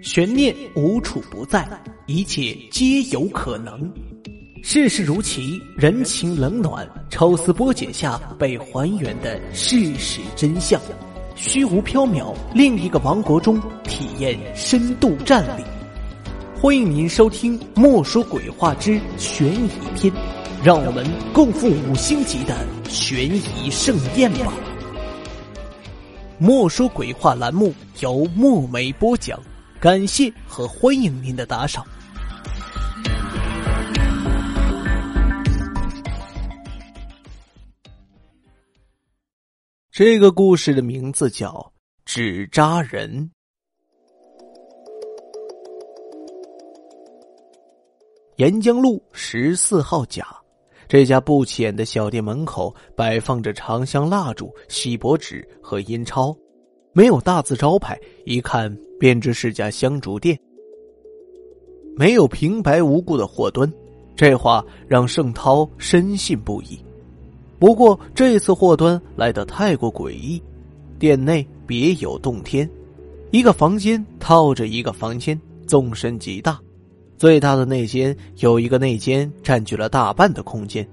悬念无处不在，一切皆有可能。世事如棋，人情冷暖，抽丝剥茧下被还原的事实真相。虚无缥缈，另一个王国中体验深度战力。欢迎您收听《莫说鬼话之悬疑篇》，让我们共赴五星级的悬疑盛宴吧。莫说鬼话栏目由墨梅播讲。感谢和欢迎您的打赏。这个故事的名字叫《纸扎人》。沿江路十四号甲，这家不起眼的小店门口摆放着长香蜡烛、锡箔纸和阴钞。没有大字招牌，一看便知是家香烛店。没有平白无故的货端，这话让盛涛深信不疑。不过这次货端来的太过诡异，店内别有洞天，一个房间套着一个房间，纵深极大。最大的内间有一个内间占据了大半的空间，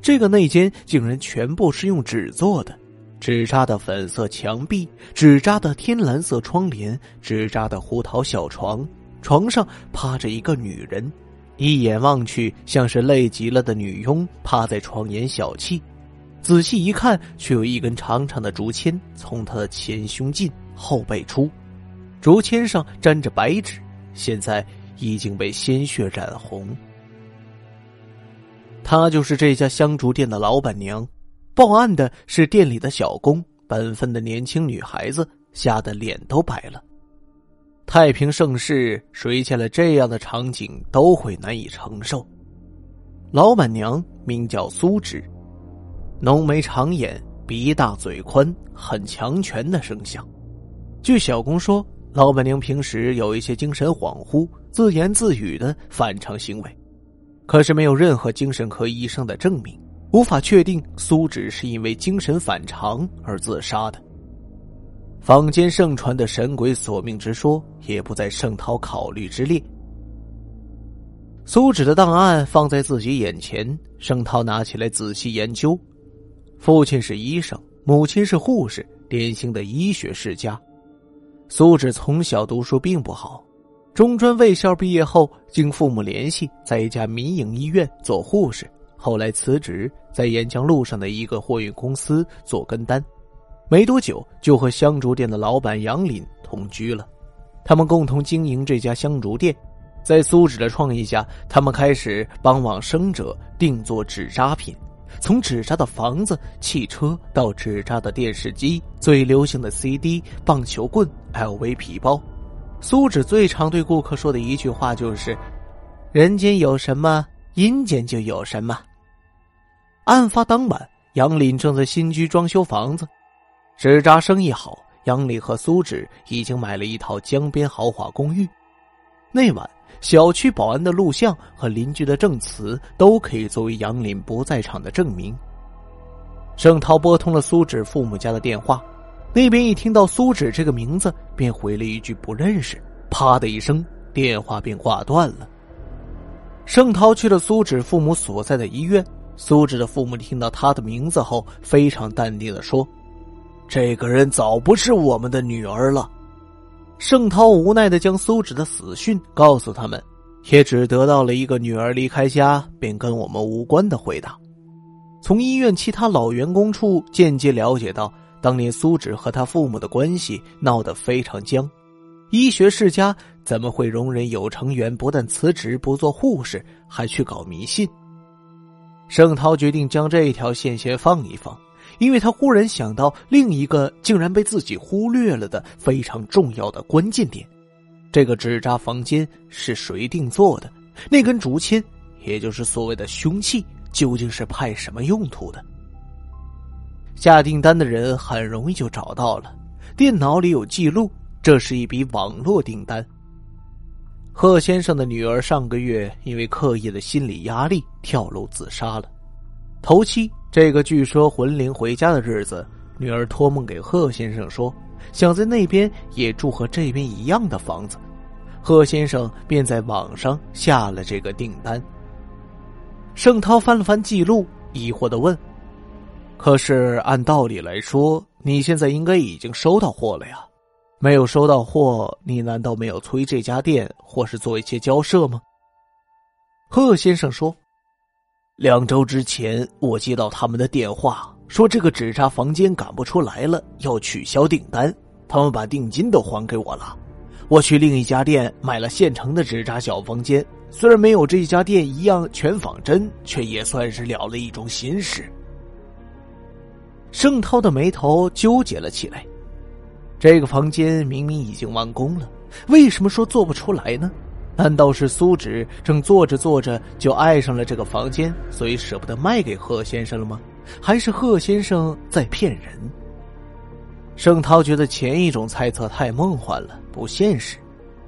这个内间竟然全部是用纸做的。纸扎的粉色墙壁，纸扎的天蓝色窗帘，纸扎的胡桃小床，床上趴着一个女人，一眼望去像是累极了的女佣趴在床沿小憩，仔细一看，却有一根长长的竹签从她的前胸进，后背出，竹签上沾着白纸，现在已经被鲜血染红。她就是这家香烛店的老板娘。报案的是店里的小工，本分的年轻女孩子吓得脸都白了。太平盛世，谁见了这样的场景都会难以承受。老板娘名叫苏芷，浓眉长眼，鼻大嘴宽，很强权的生相。据小工说，老板娘平时有一些精神恍惚、自言自语的反常行为，可是没有任何精神科医生的证明。无法确定苏芷是因为精神反常而自杀的。坊间盛传的神鬼索命之说也不在盛涛考虑之列。苏芷的档案放在自己眼前，盛涛拿起来仔细研究。父亲是医生，母亲是护士，典型的医学世家。苏芷从小读书并不好，中专卫校毕业后，经父母联系，在一家民营医院做护士。后来辞职，在沿江路上的一个货运公司做跟单，没多久就和香烛店的老板杨林同居了。他们共同经营这家香烛店，在苏芷的创意下，他们开始帮往生者定做纸扎品，从纸扎的房子、汽车到纸扎的电视机、最流行的 CD、棒球棍、LV 皮包。苏芷最常对顾客说的一句话就是：“人间有什么，阴间就有什么。”案发当晚，杨林正在新居装修房子，纸扎生意好。杨林和苏芷已经买了一套江边豪华公寓。那晚，小区保安的录像和邻居的证词都可以作为杨林不在场的证明。盛涛拨通了苏芷父母家的电话，那边一听到苏芷这个名字，便回了一句不认识，啪的一声，电话便挂断了。盛涛去了苏芷父母所在的医院。苏芷的父母听到他的名字后，非常淡定的说：“这个人早不是我们的女儿了。”盛涛无奈的将苏芷的死讯告诉他们，也只得到了一个“女儿离开家便跟我们无关”的回答。从医院其他老员工处间接了解到，当年苏芷和他父母的关系闹得非常僵。医学世家怎么会容忍有成员不但辞职不做护士，还去搞迷信？盛涛决定将这一条线先放一放，因为他忽然想到另一个竟然被自己忽略了的非常重要的关键点：这个纸扎房间是谁定做的？那根竹签，也就是所谓的凶器，究竟是派什么用途的？下订单的人很容易就找到了，电脑里有记录，这是一笔网络订单。贺先生的女儿上个月因为课业的心理压力跳楼自杀了。头七这个据说魂灵回家的日子，女儿托梦给贺先生说，想在那边也住和这边一样的房子。贺先生便在网上下了这个订单。盛涛翻了翻记录，疑惑的问：“可是按道理来说，你现在应该已经收到货了呀？没有收到货，你难道没有催这家店或是做一些交涉吗？”贺先生说：“两周之前，我接到他们的电话。”说这个纸扎房间赶不出来了，要取消订单。他们把定金都还给我了。我去另一家店买了现成的纸扎小房间，虽然没有这一家店一样全仿真，却也算是了了一种心事。盛涛的眉头纠结了起来。这个房间明明已经完工了，为什么说做不出来呢？难道是苏芷正做着做着就爱上了这个房间，所以舍不得卖给贺先生了吗？还是贺先生在骗人？盛涛觉得前一种猜测太梦幻了，不现实。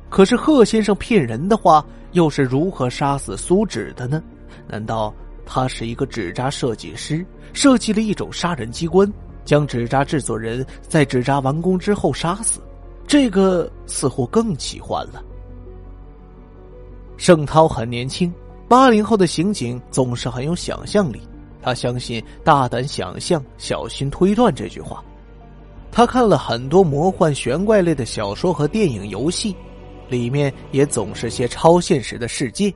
可是贺先生骗人的话，又是如何杀死苏芷的呢？难道他是一个纸扎设计师，设计了一种杀人机关，将纸扎制作人在纸扎完工之后杀死？这个似乎更奇幻了。盛涛很年轻，八零后的刑警总是很有想象力。他相信“大胆想象，小心推断”这句话。他看了很多魔幻玄怪类的小说和电影、游戏，里面也总是些超现实的世界。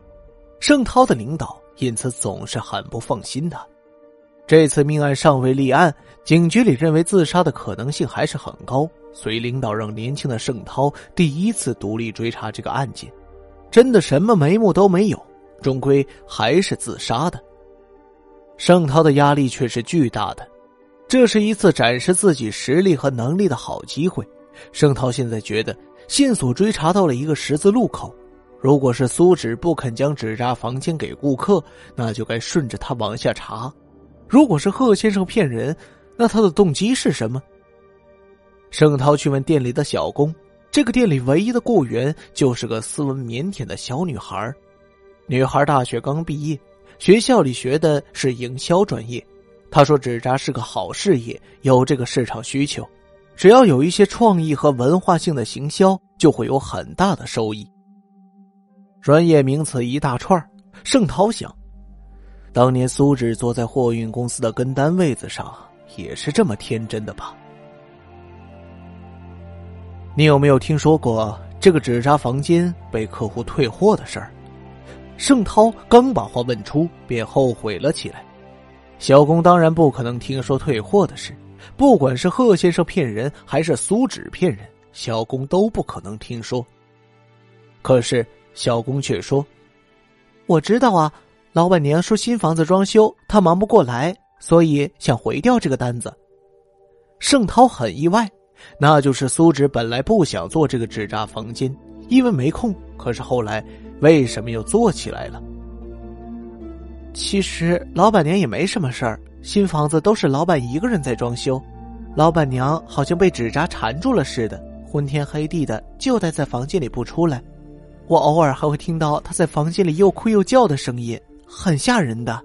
盛涛的领导因此总是很不放心他。这次命案尚未立案，警局里认为自杀的可能性还是很高，所以领导让年轻的盛涛第一次独立追查这个案件。真的什么眉目都没有，终归还是自杀的。盛涛的压力却是巨大的，这是一次展示自己实力和能力的好机会。盛涛现在觉得线索追查到了一个十字路口，如果是苏芷不肯将纸扎房间给顾客，那就该顺着他往下查；如果是贺先生骗人，那他的动机是什么？盛涛去问店里的小工，这个店里唯一的雇员就是个斯文腼腆的小女孩，女孩大学刚毕业。学校里学的是营销专业，他说纸扎是个好事业，有这个市场需求，只要有一些创意和文化性的行销，就会有很大的收益。专业名词一大串盛涛想，当年苏芷坐在货运公司的跟单位子上，也是这么天真的吧？你有没有听说过这个纸扎房间被客户退货的事儿？盛涛刚把话问出，便后悔了起来。小工当然不可能听说退货的事，不管是贺先生骗人，还是苏芷骗人，小工都不可能听说。可是小工却说：“我知道啊，老板娘说新房子装修，她忙不过来，所以想回掉这个单子。”盛涛很意外，那就是苏芷本来不想做这个纸扎房间，因为没空。可是后来。为什么又做起来了？其实老板娘也没什么事儿，新房子都是老板一个人在装修，老板娘好像被纸扎缠住了似的，昏天黑地的就待在房间里不出来。我偶尔还会听到她在房间里又哭又叫的声音，很吓人的。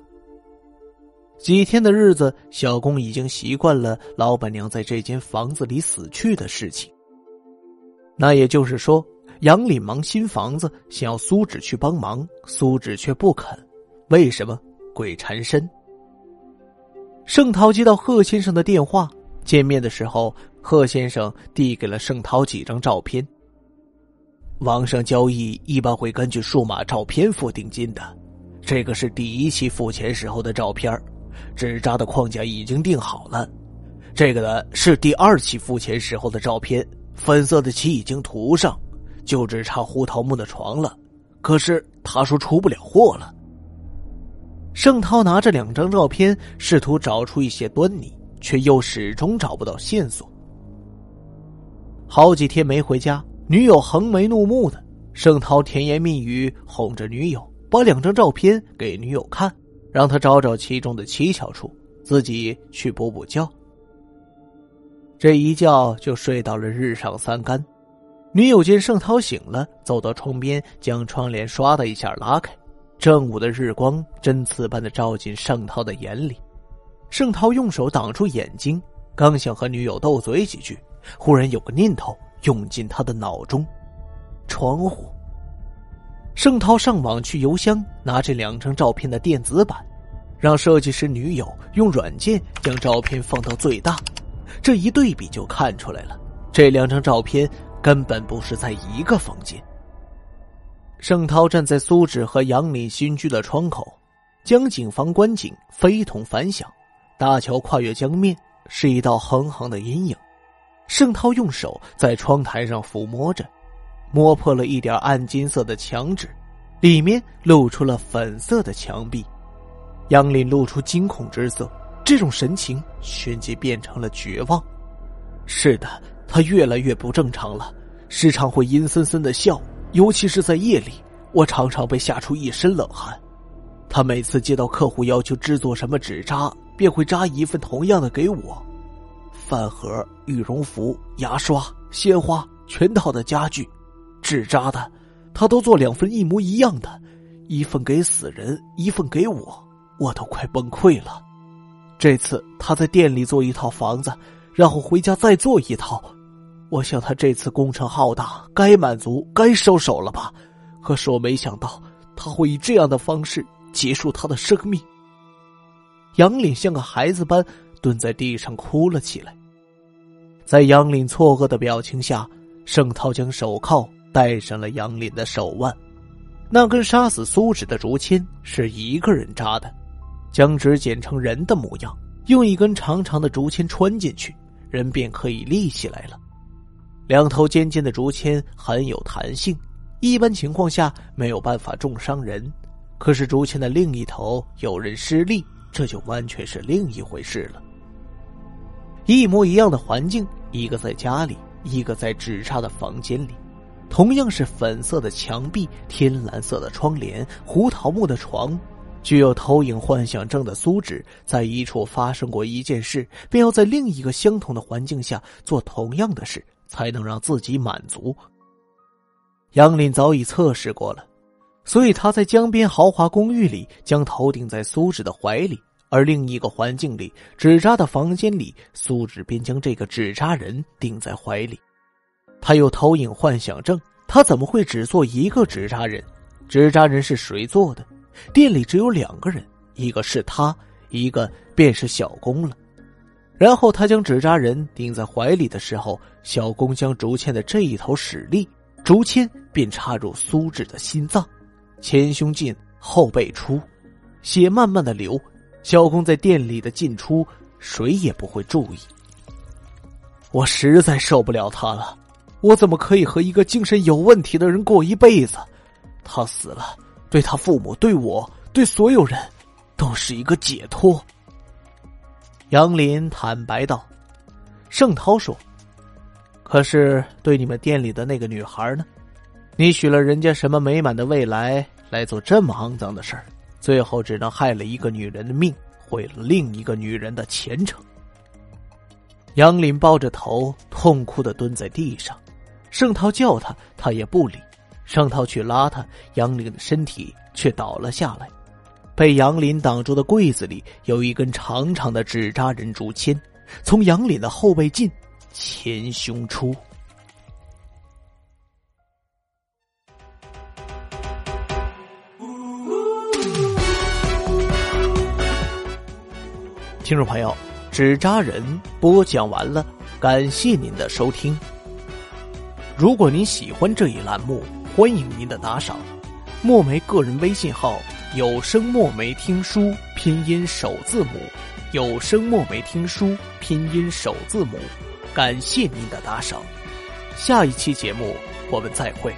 几天的日子，小工已经习惯了老板娘在这间房子里死去的事情。那也就是说。杨林忙新房子，想要苏芷去帮忙，苏芷却不肯。为什么？鬼缠身。盛涛接到贺先生的电话，见面的时候，贺先生递给了盛涛几张照片。网上交易一般会根据数码照片付定金的，这个是第一期付钱时候的照片，纸扎的框架已经定好了。这个呢是第二期付钱时候的照片，粉色的漆已经涂上。就只差胡桃木的床了，可是他说出不了货了。盛涛拿着两张照片，试图找出一些端倪，却又始终找不到线索。好几天没回家，女友横眉怒目的，盛涛甜言蜜语哄着女友，把两张照片给女友看，让她找找其中的蹊跷处，自己去补补觉。这一觉就睡到了日上三竿。女友见盛涛醒了，走到窗边，将窗帘唰的一下拉开。正午的日光针刺般的照进盛涛的眼里，盛涛用手挡住眼睛，刚想和女友斗嘴几句，忽然有个念头涌进他的脑中：窗户盛涛上网去邮箱拿这两张照片的电子版，让设计师女友用软件将照片放到最大。这一对比就看出来了，这两张照片根本不是在一个房间。盛涛站在苏芷和杨敏新居的窗口，江景房观景非同凡响。大桥跨越江面，是一道横横的阴影。盛涛用手在窗台上抚摸着，摸破了一点暗金色的墙纸，里面露出了粉色的墙壁。杨林露出惊恐之色，这种神情旋即变成了绝望。是的，他越来越不正常了，时常会阴森森的笑，尤其是在夜里，我常常被吓出一身冷汗。他每次接到客户要求制作什么纸扎，便会扎一份同样的给我。饭盒、羽绒服、牙刷、鲜花，全套的家具，纸扎的，他都做两份一模一样的，一份给死人，一份给我，我都快崩溃了。这次他在店里做一套房子，然后回家再做一套，我想他这次工程浩大，该满足，该收手了吧？可是我没想到他会以这样的方式结束他的生命。杨林像个孩子般。蹲在地上哭了起来，在杨林错愕的表情下，盛涛将手铐戴上了杨林的手腕。那根杀死苏芷的竹签是一个人扎的，将纸剪成人的模样，用一根长长的竹签穿进去，人便可以立起来了。两头尖尖的竹签很有弹性，一般情况下没有办法重伤人。可是竹签的另一头有人施力，这就完全是另一回事了。一模一样的环境，一个在家里，一个在纸扎的房间里，同样是粉色的墙壁、天蓝色的窗帘、胡桃木的床。具有投影幻想症的苏芷，在一处发生过一件事，便要在另一个相同的环境下做同样的事，才能让自己满足。杨林早已测试过了，所以他在江边豪华公寓里将头顶在苏芷的怀里。而另一个环境里，纸扎的房间里，苏芷便将这个纸扎人顶在怀里。他有投影幻想症，他怎么会只做一个纸扎人？纸扎人是谁做的？店里只有两个人，一个是他，一个便是小工了。然后他将纸扎人顶在怀里的时候，小工将竹签的这一头使力，竹签便插入苏轼的心脏，前胸进，后背出，血慢慢的流。小工在店里的进出，谁也不会注意。我实在受不了他了，我怎么可以和一个精神有问题的人过一辈子？他死了，对他父母、对我、对所有人，都是一个解脱。杨林坦白道：“盛涛说，可是对你们店里的那个女孩呢？你许了人家什么美满的未来，来做这么肮脏的事儿？”最后只能害了一个女人的命，毁了另一个女人的前程。杨林抱着头，痛哭的蹲在地上。盛涛叫他，他也不理。盛涛去拉他，杨林的身体却倒了下来。被杨林挡住的柜子里有一根长长的纸扎人竹签，从杨林的后背进，前胸出。听众朋友，纸扎人播讲完了，感谢您的收听。如果您喜欢这一栏目，欢迎您的打赏。墨梅个人微信号：有声墨梅听书拼音首字母，有声墨梅听书拼音首字母。感谢您的打赏，下一期节目我们再会。